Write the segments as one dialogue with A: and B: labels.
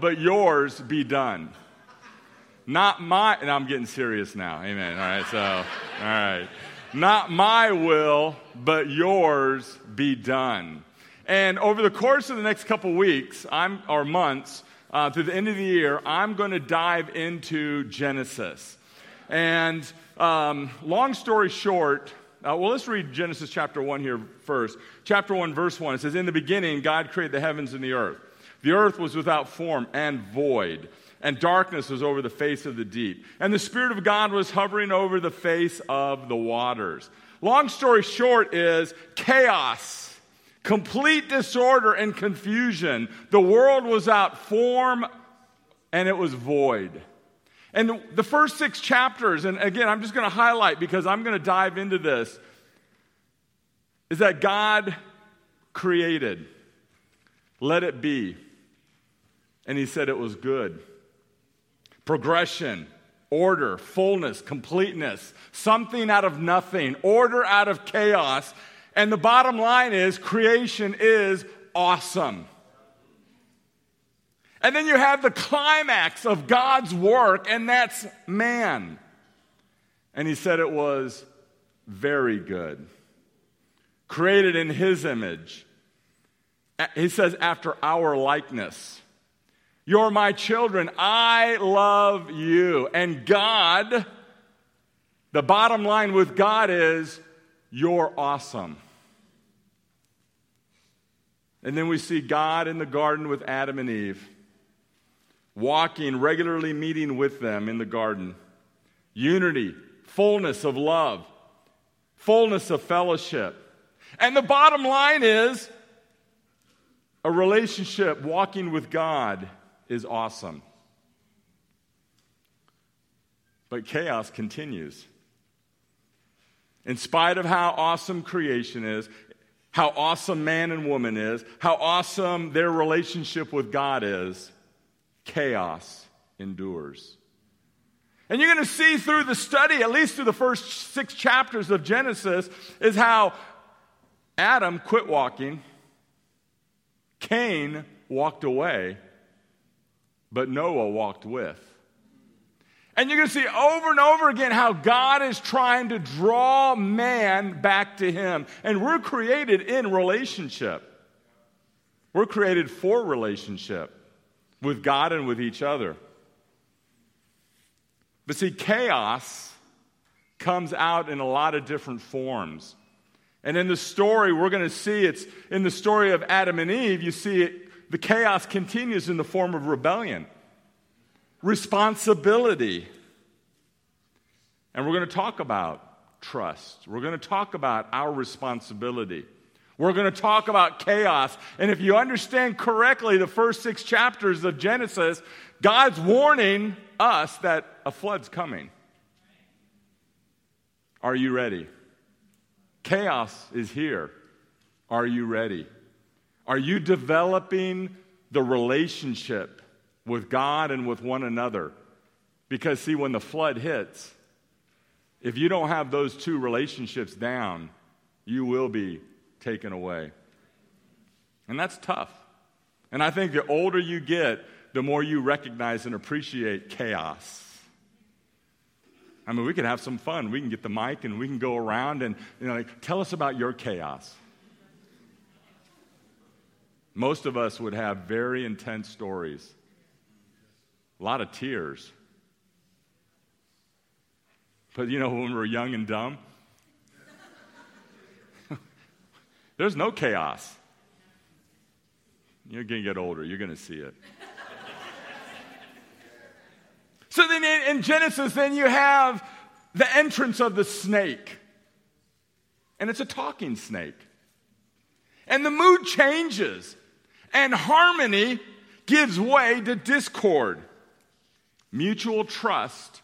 A: but yours be done. Not my, and I'm getting serious now. Amen. All right, so, all right. Not my will, but yours be done. And over the course of the next couple weeks, I'm, or months, uh, through the end of the year, I'm going to dive into Genesis. And um, long story short, uh, well, let's read Genesis chapter 1 here first. Chapter 1, verse 1. It says, In the beginning, God created the heavens and the earth. The earth was without form and void and darkness was over the face of the deep. And the Spirit of God was hovering over the face of the waters. Long story short is chaos, complete disorder and confusion. The world was out form and it was void. And the first six chapters, and again, I'm just going to highlight because I'm going to dive into this, is that God created. Let it be. And he said it was good progression, order, fullness, completeness, something out of nothing, order out of chaos. And the bottom line is creation is awesome. And then you have the climax of God's work, and that's man. And he said it was very good. Created in his image. He says, after our likeness. You're my children. I love you. And God, the bottom line with God is, you're awesome. And then we see God in the garden with Adam and Eve, walking, regularly meeting with them in the garden. Unity, fullness of love, fullness of fellowship. And the bottom line is a relationship walking with God is awesome. But chaos continues. In spite of how awesome creation is, how awesome man and woman is, how awesome their relationship with God is, chaos endures. And you're going to see through the study, at least through the first six chapters of Genesis, is how Adam quit walking, Cain walked away, but Noah walked with. And you're going to see over and over again how God is trying to draw man back to Him. And we're created in relationship. We're created for relationship with God and with each other. But see, chaos comes out in a lot of different forms. And in the story, we're going to see it's in the story of Adam and Eve, you see it the chaos continues in the form of rebellion, responsibility. And we're going to talk about trust. We're going to talk about our responsibility. We're going to talk about chaos. And if you understand correctly the first six chapters of Genesis, God's warning us that a flood's coming. Are you ready? Chaos is here. Are you ready? Are you developing the relationship with God and with one another? Because, see, when the flood hits, if you don't have those two relationships down, you will be taken away. And that's tough. And I think the older you get, the more you recognize and appreciate chaos. I mean, we can have some fun. We can get the mic and we can go around and, you know, like, tell us about your chaos. Most of us would have very intense stories, a lot of tears. But you know, when we're young and dumb, there's no chaos. You're going to get older, you're going to see it. so then in, in Genesis, then you have the entrance of the snake. And it's a talking snake. And the mood changes and harmony gives way to discord, mutual trust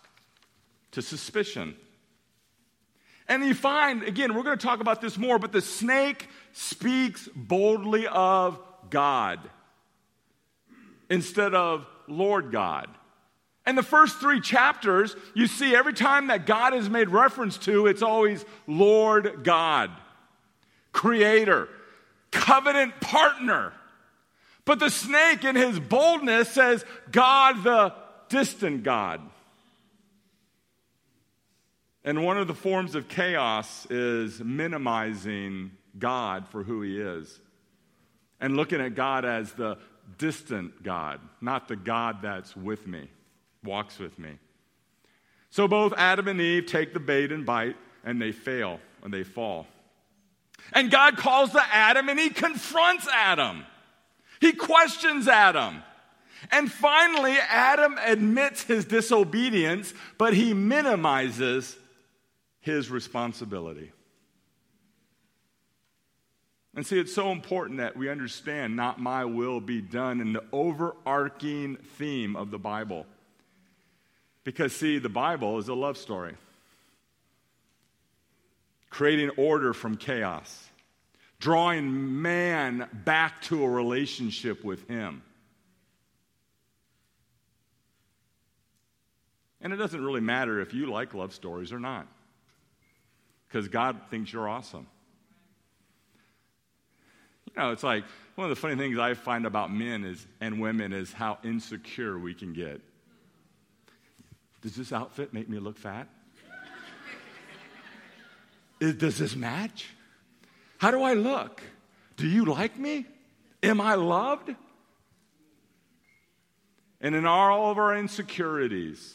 A: to suspicion. And you find, again, we're going to talk about this more, but the snake speaks boldly of God instead of Lord God. And the first three chapters, you see every time that God is made reference to, it's always Lord God, Creator, covenant partner. But the snake, in his boldness, says, God, the distant God. And one of the forms of chaos is minimizing God for who he is and looking at God as the distant God, not the God that's with me, walks with me. So both Adam and Eve take the bait and bite, and they fail and they fall. And God calls to Adam and he confronts Adam. He questions Adam. And finally, Adam admits his disobedience, but he minimizes his responsibility. And see, it's so important that we understand not my will be done in the overarching theme of the Bible. Because, see, the Bible is a love story, creating order from chaos, drawing man back to a relationship with Him. And it doesn't really matter if you like love stories or not, because God thinks you're awesome. You know, it's like one of the funny things I find about men is, and women is how insecure we can get. Does this outfit make me look fat? Does this match? How do I look? Do you like me? Am I loved? And in all of our insecurities,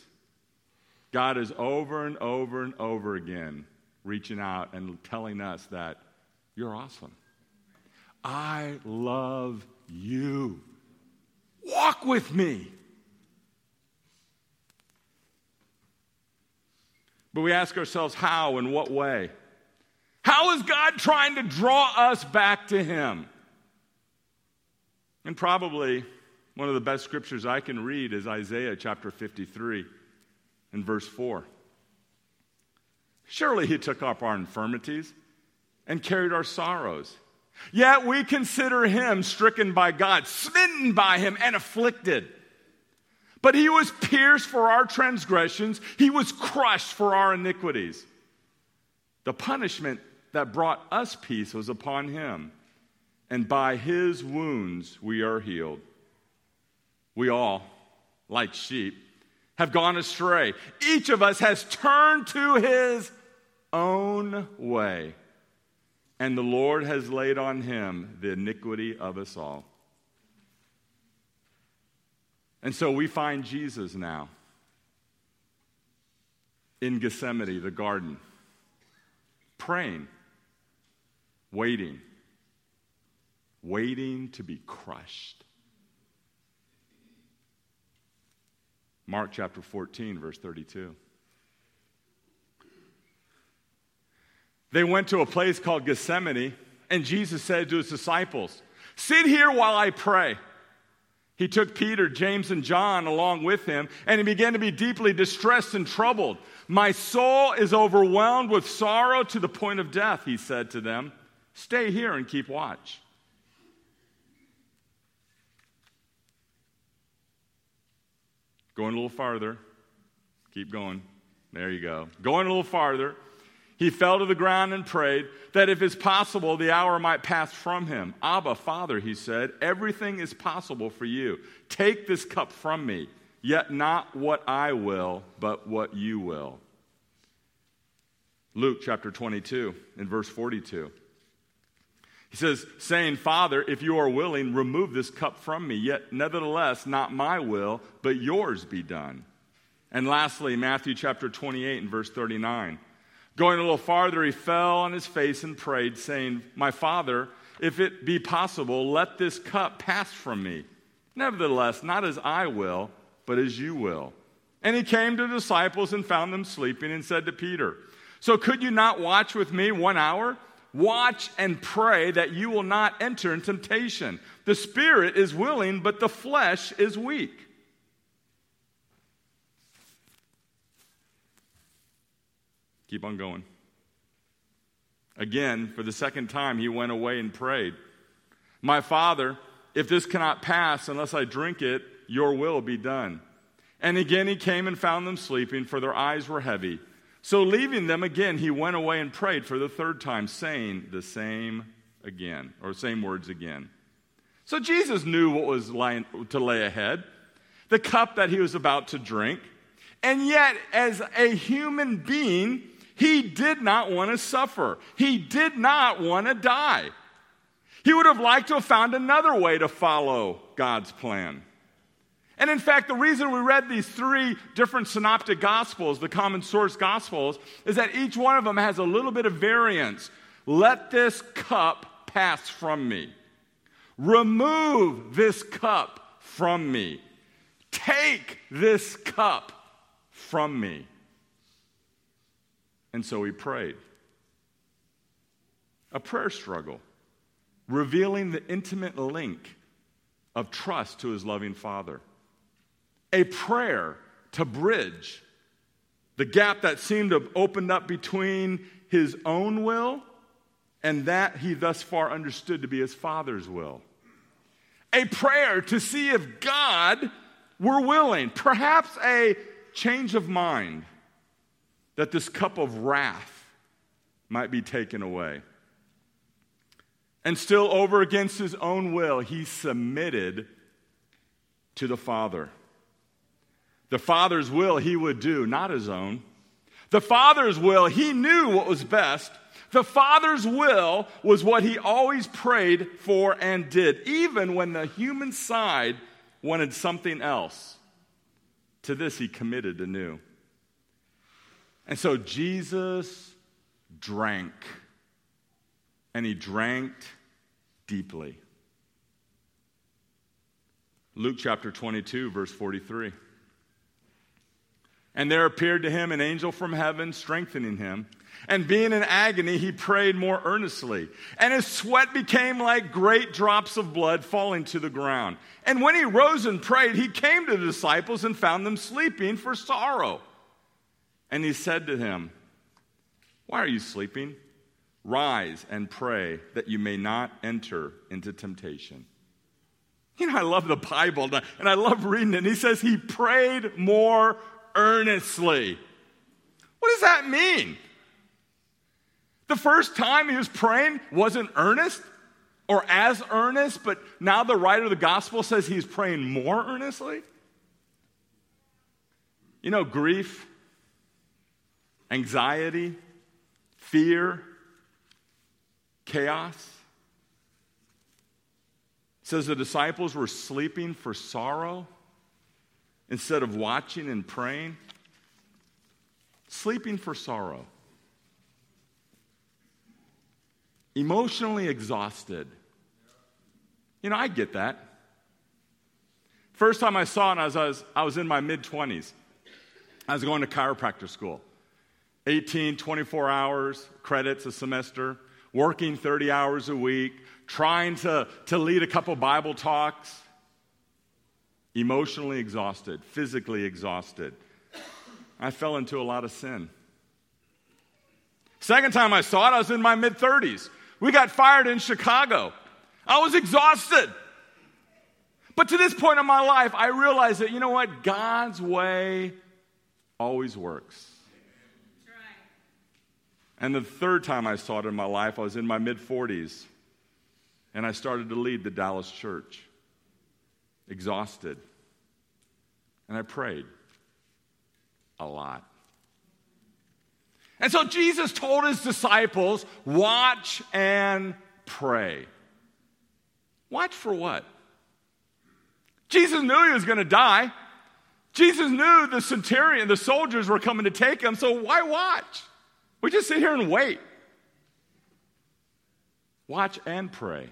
A: God is over and over and over again reaching out and telling us that you're awesome. I love you. Walk with me. But we ask ourselves, how and what way? How is God trying to draw us back to Him? And probably one of the best scriptures I can read is Isaiah chapter 53 and verse 4. Surely He took up our infirmities and carried our sorrows. Yet we consider Him stricken by God, smitten by Him, and afflicted. But he was pierced for our transgressions, he was crushed for our iniquities. The punishment that brought us peace was upon him, and by his wounds we are healed. We all, like sheep, have gone astray. Each of us has turned to his own way, and the Lord has laid on him the iniquity of us all. And so we find Jesus now in Gethsemane, the garden, praying, waiting, waiting to be crushed. Mark chapter 14, verse 32. They went to a place called Gethsemane, and Jesus said to his disciples, Sit here while I pray. He took Peter, James, and John along with him, and he began to be deeply distressed and troubled. My soul is overwhelmed with sorrow to the point of death, he said to them. Stay here and keep watch. Going a little farther. Keep going. There you go. Going a little farther. He fell to the ground and prayed that if it's possible, the hour might pass from him. Abba, Father, he said, everything is possible for you. Take this cup from me, yet not what I will, but what you will. Luke chapter 22, in verse 42. He says, saying, Father, if you are willing, remove this cup from me, yet nevertheless, not my will, but yours be done. And lastly, Matthew chapter 28 and verse 39. Going a little farther, he fell on his face and prayed, saying, My father, if it be possible, let this cup pass from me. Nevertheless, not as I will, but as you will. And he came to the disciples and found them sleeping and said to Peter, So could you not watch with me one hour? Watch and pray that you will not enter in temptation. The spirit is willing, but the flesh is weak. Keep on going. Again, for the second time, he went away and prayed, My father, if this cannot pass unless I drink it, your will be done. And again he came and found them sleeping, for their eyes were heavy. So leaving them again, he went away and prayed for the third time, saying the same again, or same words again. So Jesus knew what was lying, to lay ahead, the cup that he was about to drink. And yet, as a human being, he did not want to suffer. He did not want to die. He would have liked to have found another way to follow God's plan. And in fact, the reason we read these three different synoptic gospels, the common source gospels, is that each one of them has a little bit of variance. Let this cup pass from me. Remove this cup from me. Take this cup from me. And so he prayed. A prayer struggle, revealing the intimate link of trust to his loving Father. A prayer to bridge the gap that seemed to have opened up between his own will and that he thus far understood to be his Father's will. A prayer to see if God were willing, perhaps a change of mind, that this cup of wrath might be taken away. And still, over against his own will, he submitted to the Father. The Father's will he would do, not his own. The Father's will, he knew what was best. The Father's will was what he always prayed for and did, even when the human side wanted something else. To this he committed anew. And so Jesus drank, and he drank deeply. Luke chapter 22, verse 43. And there appeared to him an angel from heaven, strengthening him. And being in agony, he prayed more earnestly. And his sweat became like great drops of blood falling to the ground. And when he rose and prayed, he came to the disciples and found them sleeping for sorrow. And he said to them, Why are you sleeping? Rise and pray that you may not enter into temptation. You know, I love the Bible and I love reading it. And he says he prayed more earnestly. What does that mean? The first time he was praying wasn't earnest or as earnest, but now the writer of the gospel says he's praying more earnestly. You know, grief, anxiety, fear, chaos. It says the disciples were sleeping for sorrow instead of watching and praying. Sleeping for sorrow. emotionally exhausted. You know, I get that. First time I saw it, I was, I was, I was in my mid 20s. I was going to chiropractor school 18, 24 hours, credits a semester, working 30 hours a week, trying to, to lead a couple Bible talks. Emotionally exhausted, physically exhausted. I fell into a lot of sin. Second time I saw it, I was in my mid 30s. We got fired in Chicago. I was exhausted. But to this point in my life, I realized that, you know what? God's way always works. And the third time I saw it in my life, I was in my mid 40s, and I started to lead the Dallas church, exhausted. And I prayed a lot. And so Jesus told his disciples, watch and pray. Watch for what? Jesus knew he was going to die. Jesus knew the centurion, the soldiers were coming to take him, so why watch? We just sit here and wait. Watch and pray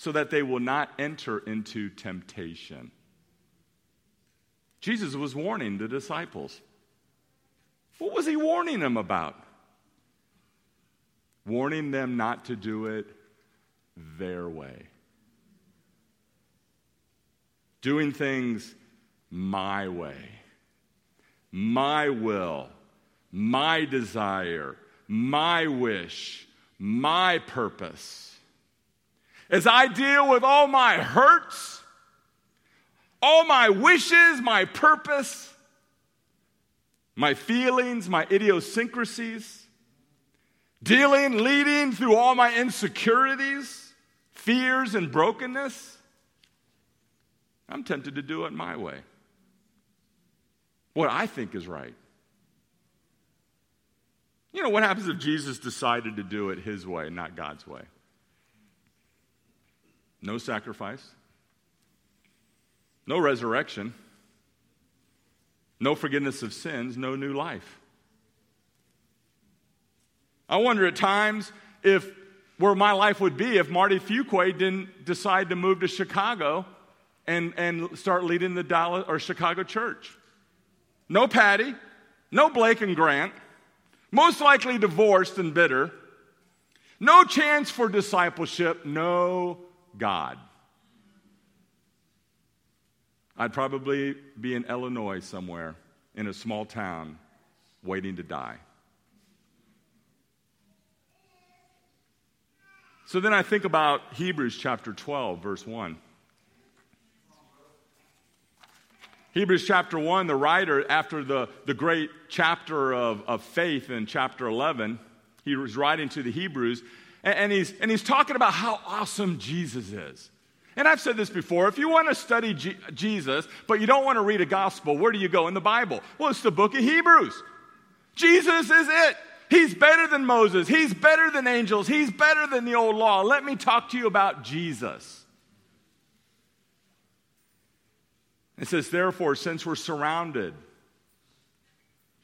A: so that they will not enter into temptation. Jesus was warning the disciples. What was he warning them about? Warning them not to do it their way. Doing things my way, my will, my desire, my wish, my purpose. As I deal with all my hurts, all my wishes, my purpose, my feelings, my idiosyncrasies. dealing, leading through all my insecurities, fears, and brokenness, I'm tempted to do it my way. What I think is right. You know, what happens if Jesus decided to do it his way, not God's way? No sacrifice, no resurrection, no forgiveness of sins, no new life. I wonder at times if where my life would be if Marty Fuqua didn't decide to move to Chicago and, and start leading the Dallas or Chicago church. No Patty, no Blake and Grant, most likely divorced and bitter, no chance for discipleship, no God. I'd probably be in Illinois somewhere in a small town waiting to die. So then I think about Hebrews chapter 12, verse 1. Hebrews chapter 1, the writer, after the, the great chapter of, of faith in chapter 11, he was writing to the Hebrews, and, and, he's, and he's talking about how awesome Jesus is. And I've said this before if you want to study G- Jesus, but you don't want to read a gospel, where do you go in the Bible? Well, it's the book of Hebrews. Jesus is it. He's better than Moses. He's better than angels. He's better than the old law. Let me talk to you about Jesus. It says, therefore, since we're surrounded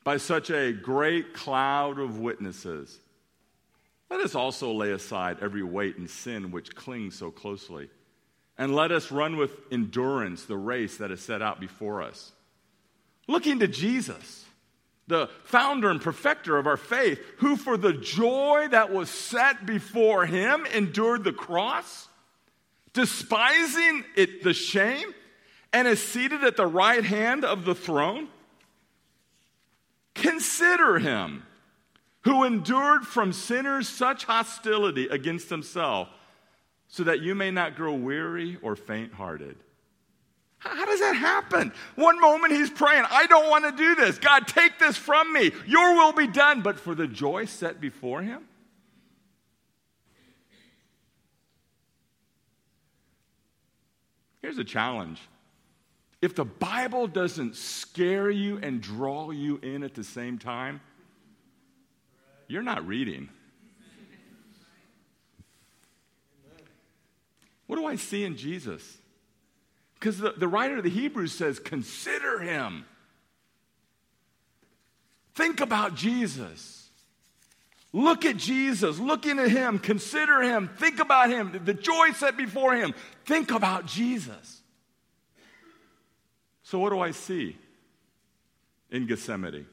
A: by such a great cloud of witnesses, let us also lay aside every weight and sin which clings so closely, and let us run with endurance the race that is set out before us. Looking to Jesus the founder and perfecter of our faith, who for the joy that was set before him endured the cross, despising it the shame, and is seated at the right hand of the throne? Consider him who endured from sinners such hostility against himself, so that you may not grow weary or faint hearted. How does that happen? One moment he's praying, I don't want to do this. God, take this from me. Your will be done. But for the joy set before him, here's a challenge. If the Bible doesn't scare you and draw you in at the same time, you're not reading. What do I see in Jesus? Because the, the writer of the Hebrews says, consider him. Think about Jesus. Look at Jesus, Look into him, consider him, think about him, the joy set before him. Think about Jesus. So, what do I see in Gethsemane?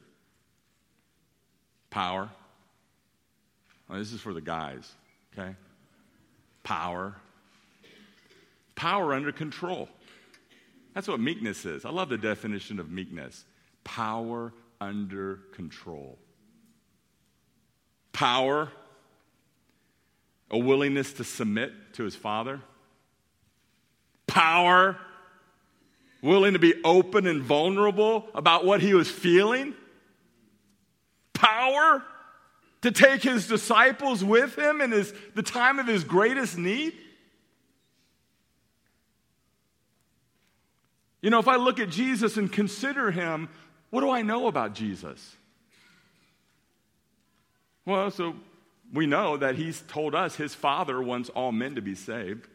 A: Power. Well, this is for the guys, okay? Power. Power under control. That's what meekness is. I love the definition of meekness power under control. Power, a willingness to submit to his father. Power, willing to be open and vulnerable about what he was feeling. Power, to take his disciples with him in his, the time of his greatest need. You know, if I look at Jesus and consider him, what do I know about Jesus? Well, so we know that he's told us his father wants all men to be saved.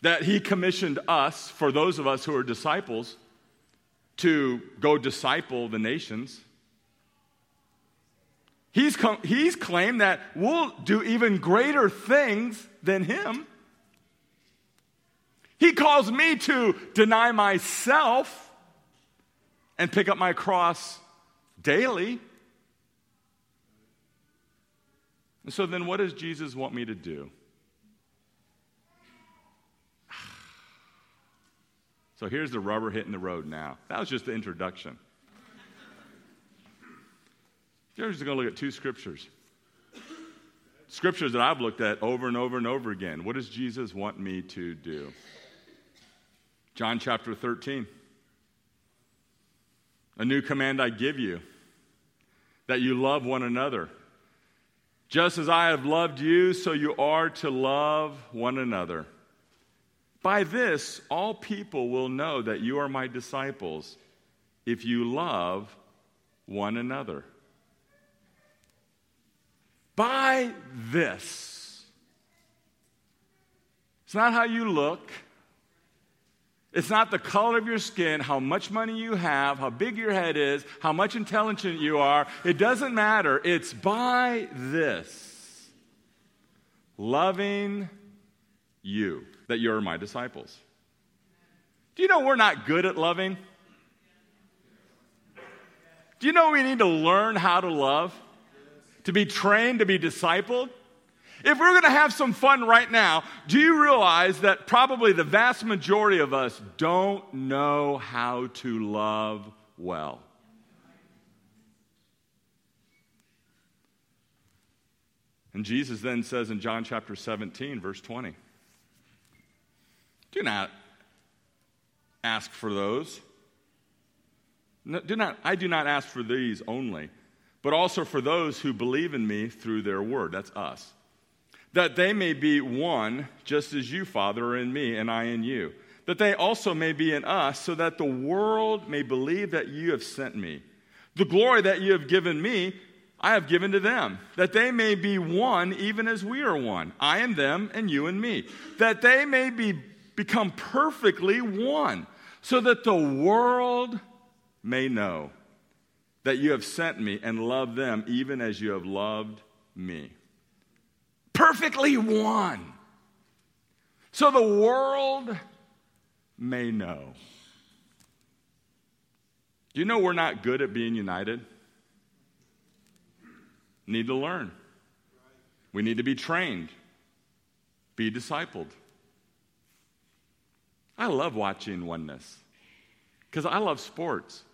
A: That he commissioned us, for those of us who are disciples, to go disciple the nations. He's, com- he's claimed that we'll do even greater things than him. He calls me to deny myself and pick up my cross daily. And so then, what does Jesus want me to do? So here's the rubber hitting the road now. That was just the introduction. You're just going to look at two scriptures. Scriptures that I've looked at over and over and over again. What does Jesus want me to do? John chapter 13. A new command I give you that you love one another. Just as I have loved you, so you are to love one another. By this, all people will know that you are my disciples if you love one another. By this. It's not how you look. It's not the color of your skin, how much money you have, how big your head is, how much intelligent you are. It doesn't matter. It's by this loving you that you're my disciples. Do you know we're not good at loving? Do you know we need to learn how to love? To be trained, to be discipled? If we're going to have some fun right now, do you realize that probably the vast majority of us don't know how to love well? And Jesus then says in John chapter 17, verse 20, Do not ask for those. No, do not, I do not ask for these only, but also for those who believe in me through their word. That's us that they may be one, just as you, Father, are in me and I in you, that they also may be in us, so that the world may believe that you have sent me. The glory that you have given me, I have given to them, that they may be one even as we are one, I and them and you and me, that they may be, become perfectly one, so that the world may know that you have sent me and love them even as you have loved me perfectly one. So the world may know. Do you know we're not good at being united? Need to learn. We need to be trained, be discipled. I love watching oneness because I love sports.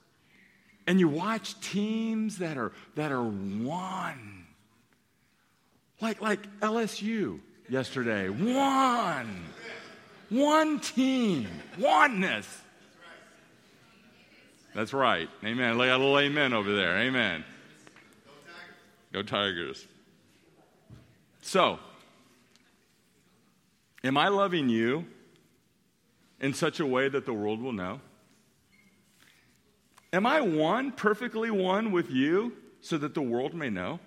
A: And you watch teams that are, that are one like, like LSU yesterday. One. One team. Oneness. That's right. Amen. Got a little amen over there. Amen. Go Tigers. So, am I loving you in such a way that the world will know? Am I one, perfectly one with you, so that the world may know?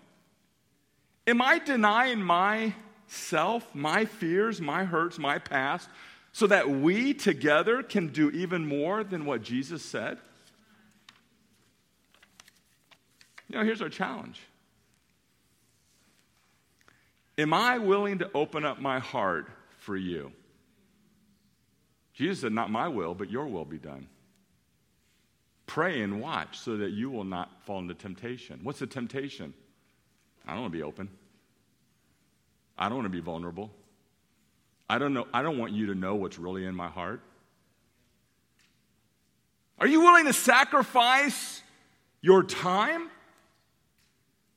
A: Am I denying myself, my fears, my hurts, my past, so that we together can do even more than what Jesus said? You know, here's our challenge. Am I willing to open up my heart for you? Jesus said, Not my will, but your will be done. Pray and watch so that you will not fall into temptation. What's the temptation? I don't want to be open. I don't want to be vulnerable. I don't know I don't want you to know what's really in my heart. Are you willing to sacrifice your time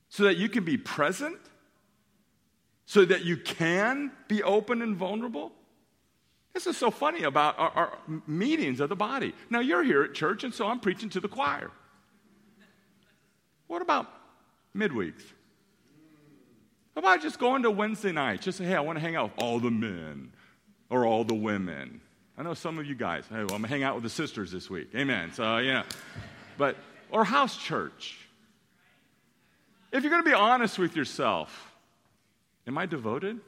A: so that you can be present? So that you can be open and vulnerable? This is so funny about our, our, meetings of the body. Now, you're here at church, and so I'm preaching to the choir. What about midweeks? How about just going to Wednesday night? Just say, hey, I want to hang out with all the men or all the women. I know some of you guys, hey, well, I'm going to hang out with the sisters this week. Amen. So, yeah. But, or house church. If you're going to be honest with yourself, am I devoted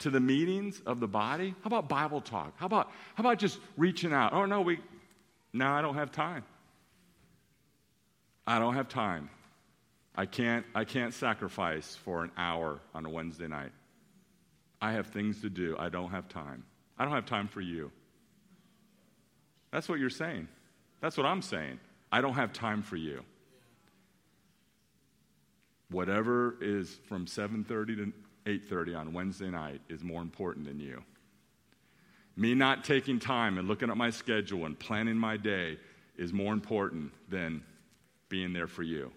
A: to the meetings of the body? How about Bible talk? How about, how about just reaching out? Oh, no, we, no, I don't have time. I don't have time. I can't, I can't sacrifice for an hour on a Wednesday night. I have things to do. I don't have time. I don't have time for you. That's what you're saying. That's what I'm saying. I don't have time for you. Whatever is from 7:30 to 8:30 on Wednesday night is more important than you. Me not taking time and looking at my schedule and planning my day is more important than being there for you.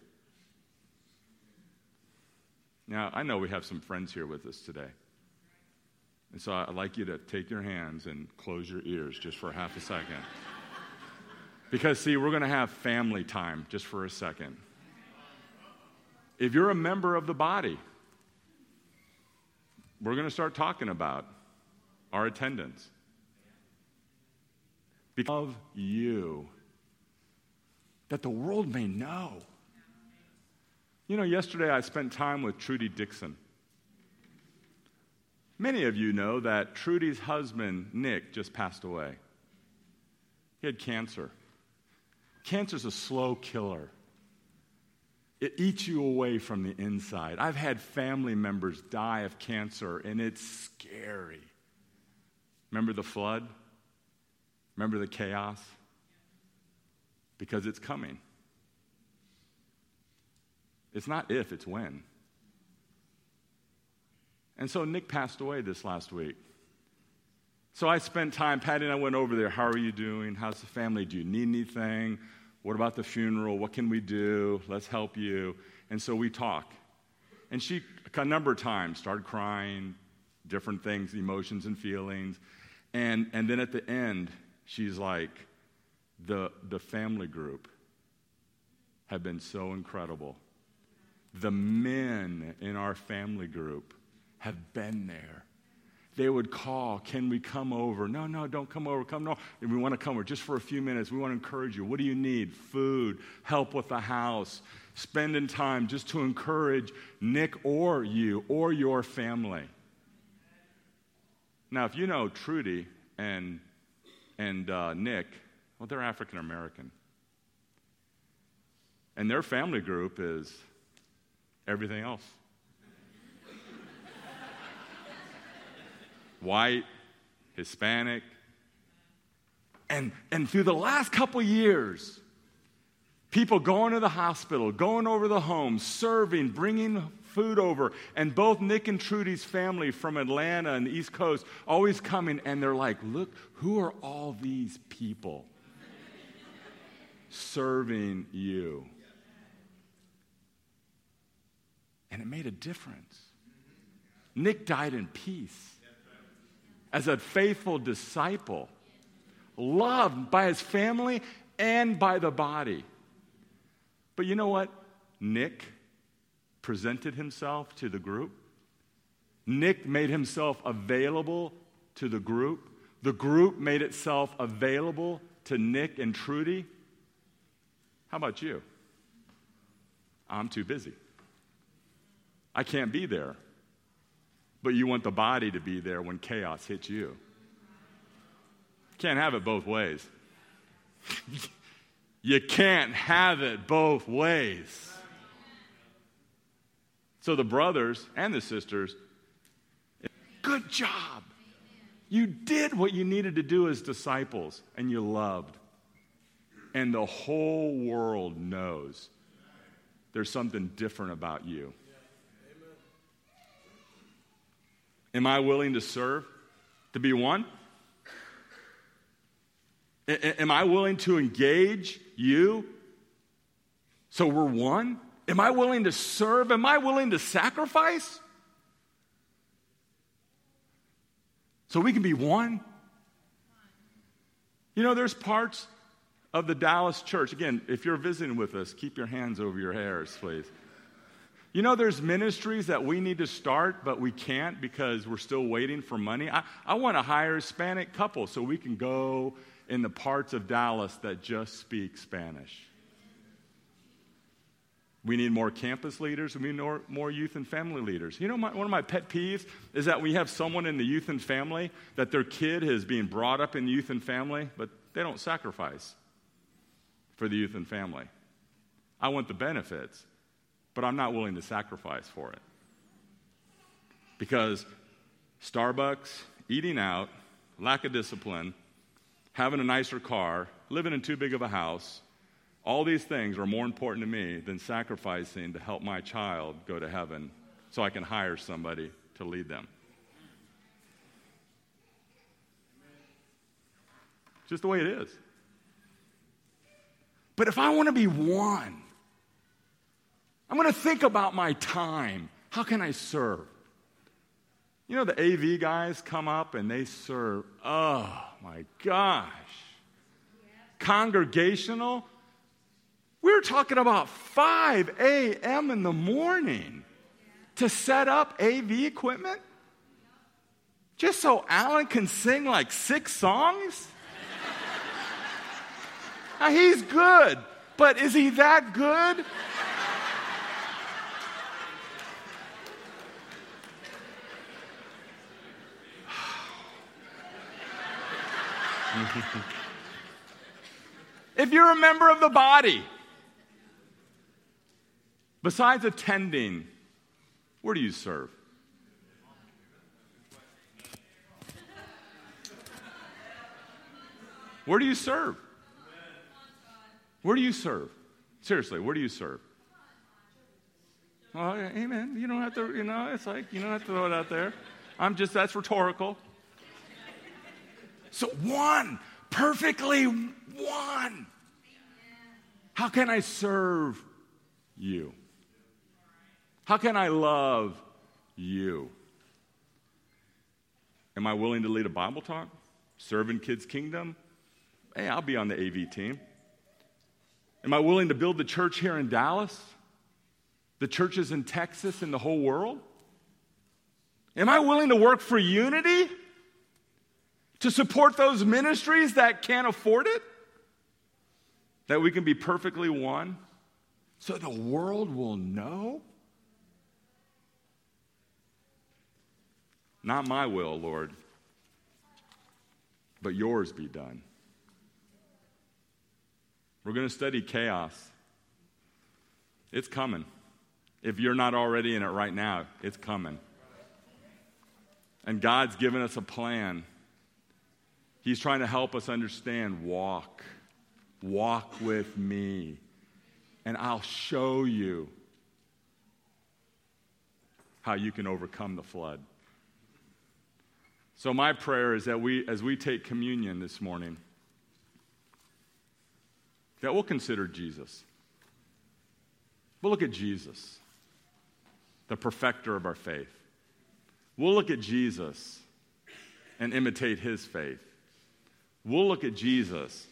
A: Now, I know we have some friends here with us today. And so I'd like you to take your hands and close your ears just for half a second. Because, see, we're going to have family time just for a second. if you're a member of the body, we're going to start talking about our attendance. Because of you, that the world may know. You know, yesterday I spent time with Trudy Dixon. Many of you know that Trudy's husband, Nick, just passed away. He had cancer. Cancer's a slow killer. It eats you away from the inside. I've had family members die of cancer, and it's scary. Remember the flood? Remember the chaos? Because it's coming. It's not if, it's when. And so Nick passed away this last week. So I spent time, Patty and I went over there. How are you doing? How's the family? Do you need anything? What about the funeral? What can we do? Let's help you. And so we talk. And she, a number of times, started crying, different things, emotions and feelings. And, and then at the end, she's like, the, the family group have been so incredible. The men in our family group have been there. They would call, Can we come over? No, no, don't come over. Come, no. we want to come over just for a few minutes. We want to encourage you. What do you need? Food, help with the house, spending time just to encourage Nick or you or your family. Now, if you know Trudy and, and uh, Nick, well, they're African American. And their family group is everything else. White, Hispanic. And, and through the last couple years, people going to the hospital, going over the homes, serving, bringing food over. And both Nick and Trudy's family from Atlanta and the East Coast always coming, and they're like, look, who are all these people serving you? And it made a difference. Nick died in peace as a faithful disciple, loved by his family and by the body. But you know what? Nick presented himself to the group. Nick made himself available to the group. The group made itself available to Nick and Trudy. How about you? I'm too busy. I can't be there but you want the body to be there when chaos hits you. Can't have it both ways. you can't have it both ways. So the brothers and the sisters, good job. You did what you needed to do as disciples, and you loved. And the whole world knows there's something different about you. Am I willing to serve? To be one? A- am I willing to engage you so we're one? Am I willing to serve? Am I willing to sacrifice? So we can be one? You know, there's parts of the Dallas church. Again, if you're visiting with us, keep your hands over your hairs, please. You know, there's ministries that we need to start, but we can't because we're still waiting for money. I, I want to hire a Hispanic couple so we can go in the parts of Dallas that just speak Spanish. We need more campus leaders. We need more, more youth and family leaders. You know, my, one of my pet peeves is that we have someone in the youth and family that their kid is being brought up in youth and family, but they don't sacrifice for the youth and family. I want the benefits but I'm not willing to sacrifice for it. Because Starbucks, eating out, lack of discipline, having a nicer car, living in too big of a house, all these things are more important to me than sacrificing to help my child go to heaven so I can hire somebody to lead them. Just the way it is. But if I want to be one, I'm going to think about my time. How can I serve? You know, the AV guys come up and they serve. Oh my gosh. Congregational. We're talking about 5 a.m. in the morning to set up AV equipment just so Alan can sing like six songs? now, he's good, but is he that good? if you're a member of the body, besides attending, where do you serve? Where do you serve? Where do you serve? Seriously, where do you serve? Yeah, amen. You don't have to, you know, it's like, you don't have to throw it out there. I'm just, that's rhetorical. So, one, perfectly one. How can I serve you? How can I love you? Am I willing to lead a Bible talk? Serving Kids Kingdom? Hey, I'll be on the AV team. Am I willing to build the church here in Dallas? The churches in Texas and the whole world? Am I willing to work for unity? To support those ministries that can't afford it? That we can be perfectly one? So the world will know? Not my will, Lord, but yours be done. We're going to study chaos. It's coming. If you're not already in it right now, it's coming. And God's given us a plan. He's trying to help us understand walk. Walk with me, and I'll show you how you can overcome the flood. So, my prayer is that we, as we take communion this morning, that we'll consider Jesus. We'll look at Jesus, the perfecter of our faith. We'll look at Jesus and imitate his faith. We'll look at Jesus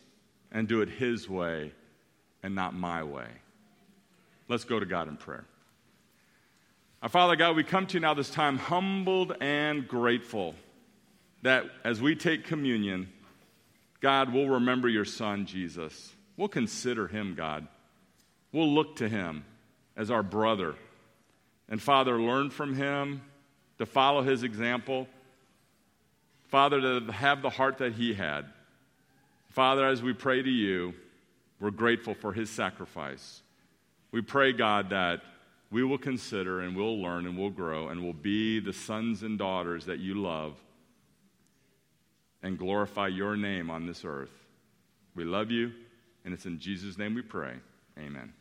A: and do it his way and not my way. Let's go to God in prayer. Our Father God, we come to you now this time humbled and grateful that as we take communion, God, we'll remember your Son, Jesus. We'll consider him, God. We'll look to him as our brother. And Father, learn from him, to follow his example. Father, to have the heart that he had. Father, as we pray to you, we're grateful for his sacrifice. We pray, God, that we will consider and we'll learn and we'll grow and we'll be the sons and daughters that you love and glorify your name on this earth. We love you. And it's in Jesus' name we pray. Amen.